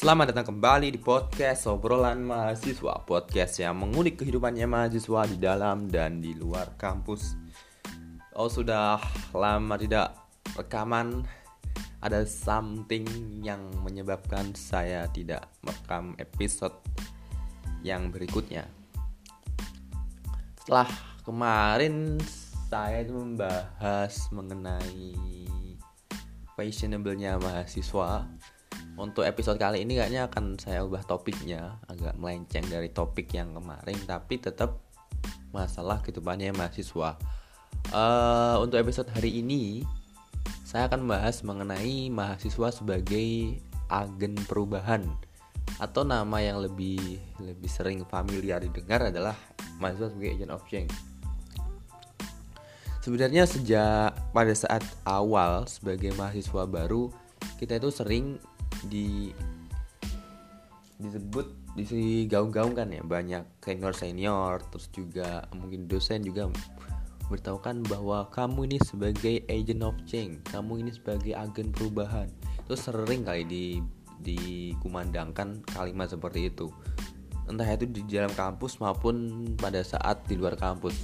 Selamat datang kembali di podcast obrolan mahasiswa Podcast yang mengulik kehidupannya mahasiswa di dalam dan di luar kampus. Oh sudah lama tidak rekaman. Ada something yang menyebabkan saya tidak merekam episode yang berikutnya. Setelah kemarin saya membahas mengenai fashionable-nya mahasiswa untuk episode kali ini kayaknya akan saya ubah topiknya. Agak melenceng dari topik yang kemarin tapi tetap masalah kehidupannya mahasiswa. Uh, untuk episode hari ini saya akan membahas mengenai mahasiswa sebagai agen perubahan. Atau nama yang lebih lebih sering familiar didengar adalah mahasiswa sebagai agent of change. Sebenarnya sejak pada saat awal sebagai mahasiswa baru kita itu sering di disebut di gaung-gaungkan ya. Banyak senior senior terus juga mungkin dosen juga beritahukan bahwa kamu ini sebagai agent of change kamu ini sebagai agen perubahan. Itu sering kali di dikumandangkan kalimat seperti itu. Entah itu di dalam kampus maupun pada saat di luar kampus.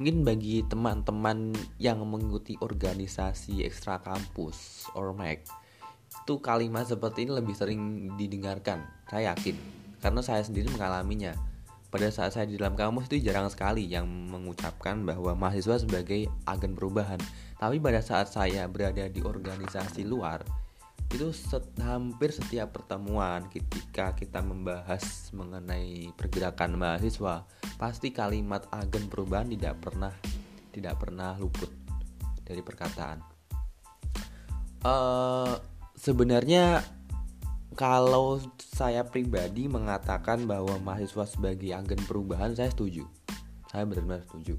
Mungkin bagi teman-teman yang mengikuti organisasi ekstra kampus or itu kalimat seperti ini lebih sering didengarkan saya yakin. Karena saya sendiri mengalaminya. Pada saat saya di dalam kampus itu jarang sekali yang mengucapkan bahwa mahasiswa sebagai agen perubahan. Tapi pada saat saya berada di organisasi luar itu set, hampir setiap pertemuan ketika kita membahas mengenai pergerakan mahasiswa pasti kalimat agen perubahan tidak pernah tidak pernah luput dari perkataan. Uh, sebenarnya kalau saya pribadi mengatakan bahwa mahasiswa sebagai agen perubahan saya setuju. Saya benar-benar setuju.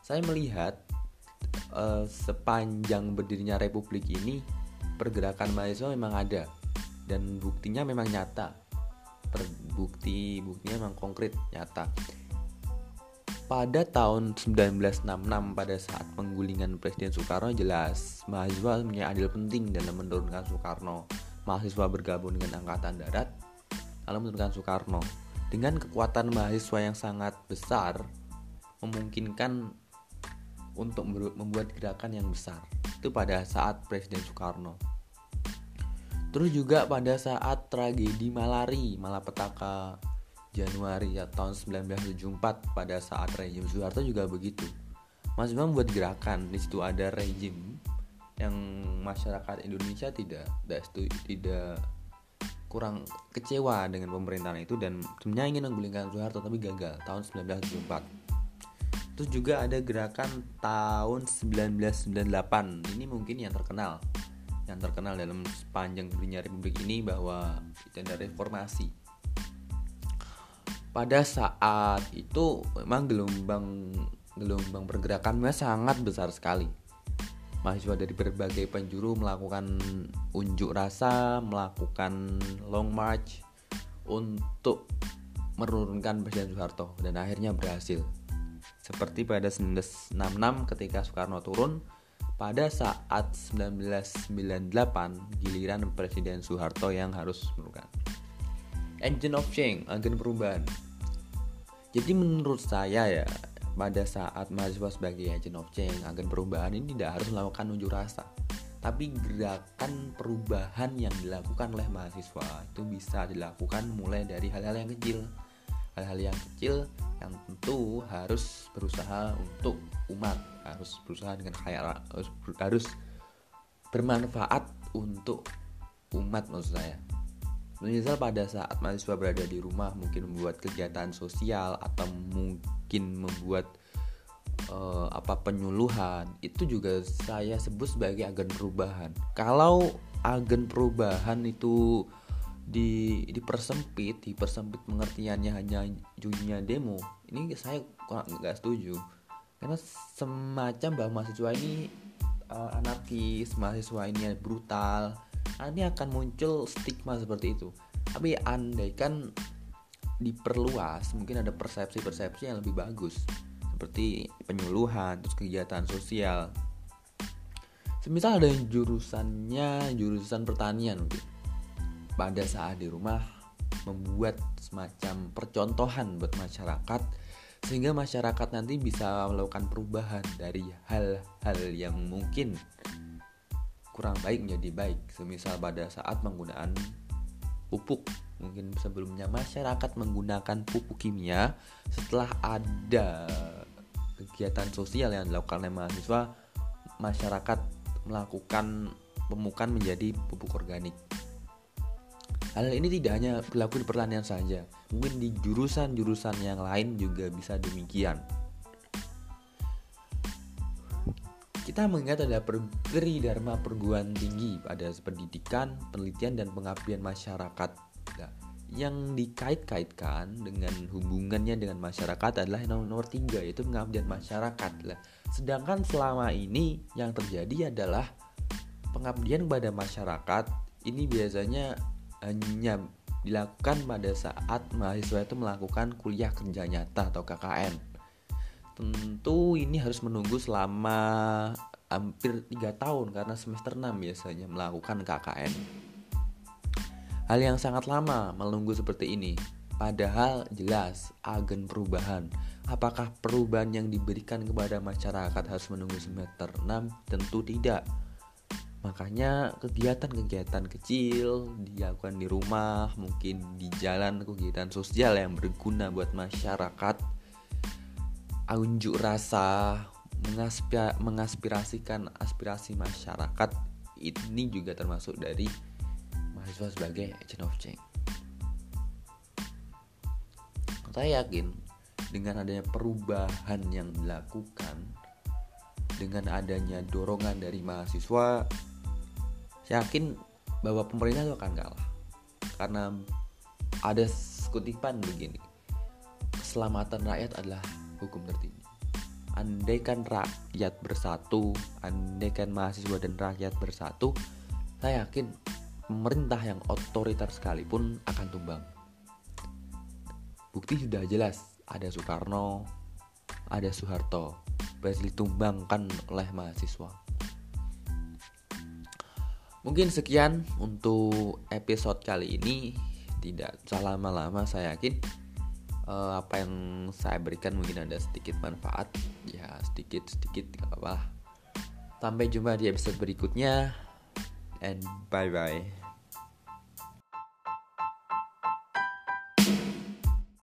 Saya melihat uh, sepanjang berdirinya republik ini pergerakan mahasiswa memang ada. Dan buktinya memang nyata. Terbukti buktinya memang konkret nyata pada tahun 1966 pada saat penggulingan Presiden Soekarno jelas mahasiswa punya adil penting dalam menurunkan Soekarno. Mahasiswa bergabung dengan Angkatan Darat lalu menurunkan Soekarno. Dengan kekuatan mahasiswa yang sangat besar memungkinkan untuk membuat gerakan yang besar. Itu pada saat Presiden Soekarno. Terus juga pada saat tragedi malari, malapetaka Januari ya, tahun 1974 pada saat rejim Soeharto juga begitu. Mas Bambang membuat gerakan di situ ada rejim yang masyarakat Indonesia tidak tidak tidak kurang kecewa dengan pemerintahan itu dan sebenarnya ingin menggulingkan Soeharto tapi gagal tahun 1974. Terus juga ada gerakan tahun 1998 ini mungkin yang terkenal yang terkenal dalam sepanjang dunia Republik ini bahwa itu ada reformasi pada saat itu memang gelombang gelombang pergerakannya sangat besar sekali. Mahasiswa dari berbagai penjuru melakukan unjuk rasa, melakukan long march untuk menurunkan Presiden Soeharto dan akhirnya berhasil. Seperti pada 1966 ketika Soekarno turun, pada saat 1998 giliran Presiden Soeharto yang harus menurunkan. Engine of Change, agen perubahan jadi menurut saya ya pada saat mahasiswa sebagai agent of change agen perubahan ini tidak harus melakukan unjuk rasa. Tapi gerakan perubahan yang dilakukan oleh mahasiswa itu bisa dilakukan mulai dari hal-hal yang kecil. Hal-hal yang kecil yang tentu harus berusaha untuk umat harus berusaha dengan kayak harus, harus bermanfaat untuk umat maksud saya Misal pada saat mahasiswa berada di rumah mungkin membuat kegiatan sosial atau mungkin membuat uh, apa penyuluhan itu juga saya sebut sebagai agen perubahan. Kalau agen perubahan itu di dipersempit, dipersempit pengertiannya hanya dunia demo, ini saya nggak setuju. Karena semacam bahwa mahasiswa ini uh, anarkis, mahasiswa ini brutal, ini akan muncul stigma seperti itu. Tapi andaikan diperluas mungkin ada persepsi-persepsi yang lebih bagus. Seperti penyuluhan terus kegiatan sosial. Semisal ada yang jurusannya jurusan pertanian mungkin. Pada saat di rumah membuat semacam percontohan buat masyarakat sehingga masyarakat nanti bisa melakukan perubahan dari hal-hal yang mungkin kurang baik menjadi baik. Semisal pada saat penggunaan pupuk. Mungkin sebelumnya masyarakat menggunakan pupuk kimia setelah ada kegiatan sosial yang dilakukan oleh mahasiswa masyarakat melakukan pemukan menjadi pupuk organik. Hal ini tidak hanya berlaku di pertanian saja, mungkin di jurusan-jurusan yang lain juga bisa demikian. Kita mengingat ada Tri Dharma Perguruan Tinggi pada pendidikan, penelitian, dan pengabdian masyarakat. Nah, yang dikait-kaitkan dengan hubungannya dengan masyarakat adalah nomor, nomor tiga yaitu pengabdian masyarakat. Lah, sedangkan selama ini yang terjadi adalah pengabdian kepada masyarakat ini biasanya hanya dilakukan pada saat mahasiswa itu melakukan kuliah kerja nyata atau KKN. Tentu ini harus menunggu selama hampir tiga tahun karena semester 6 biasanya melakukan KKN. Hal yang sangat lama menunggu seperti ini. Padahal jelas agen perubahan. Apakah perubahan yang diberikan kepada masyarakat harus menunggu semester 6? Tentu tidak Makanya kegiatan-kegiatan kecil dilakukan di rumah, mungkin di jalan kegiatan sosial yang berguna buat masyarakat. Unjuk rasa, mengaspirasikan aspirasi masyarakat ini juga termasuk dari mahasiswa sebagai agent of change. Saya yakin dengan adanya perubahan yang dilakukan dengan adanya dorongan dari mahasiswa saya yakin bahwa pemerintah itu akan kalah karena ada kutipan begini keselamatan rakyat adalah hukum tertinggi. Andaikan rakyat bersatu andaikan mahasiswa dan rakyat bersatu saya yakin pemerintah yang otoriter sekalipun akan tumbang. Bukti sudah jelas ada Soekarno ada Soeharto. Berhasil ditumbangkan oleh mahasiswa. Mungkin sekian untuk episode kali ini. Tidak usah lama-lama saya yakin uh, apa yang saya berikan mungkin ada sedikit manfaat. Ya sedikit sedikit gak apa-apa. Sampai jumpa di episode berikutnya and bye bye.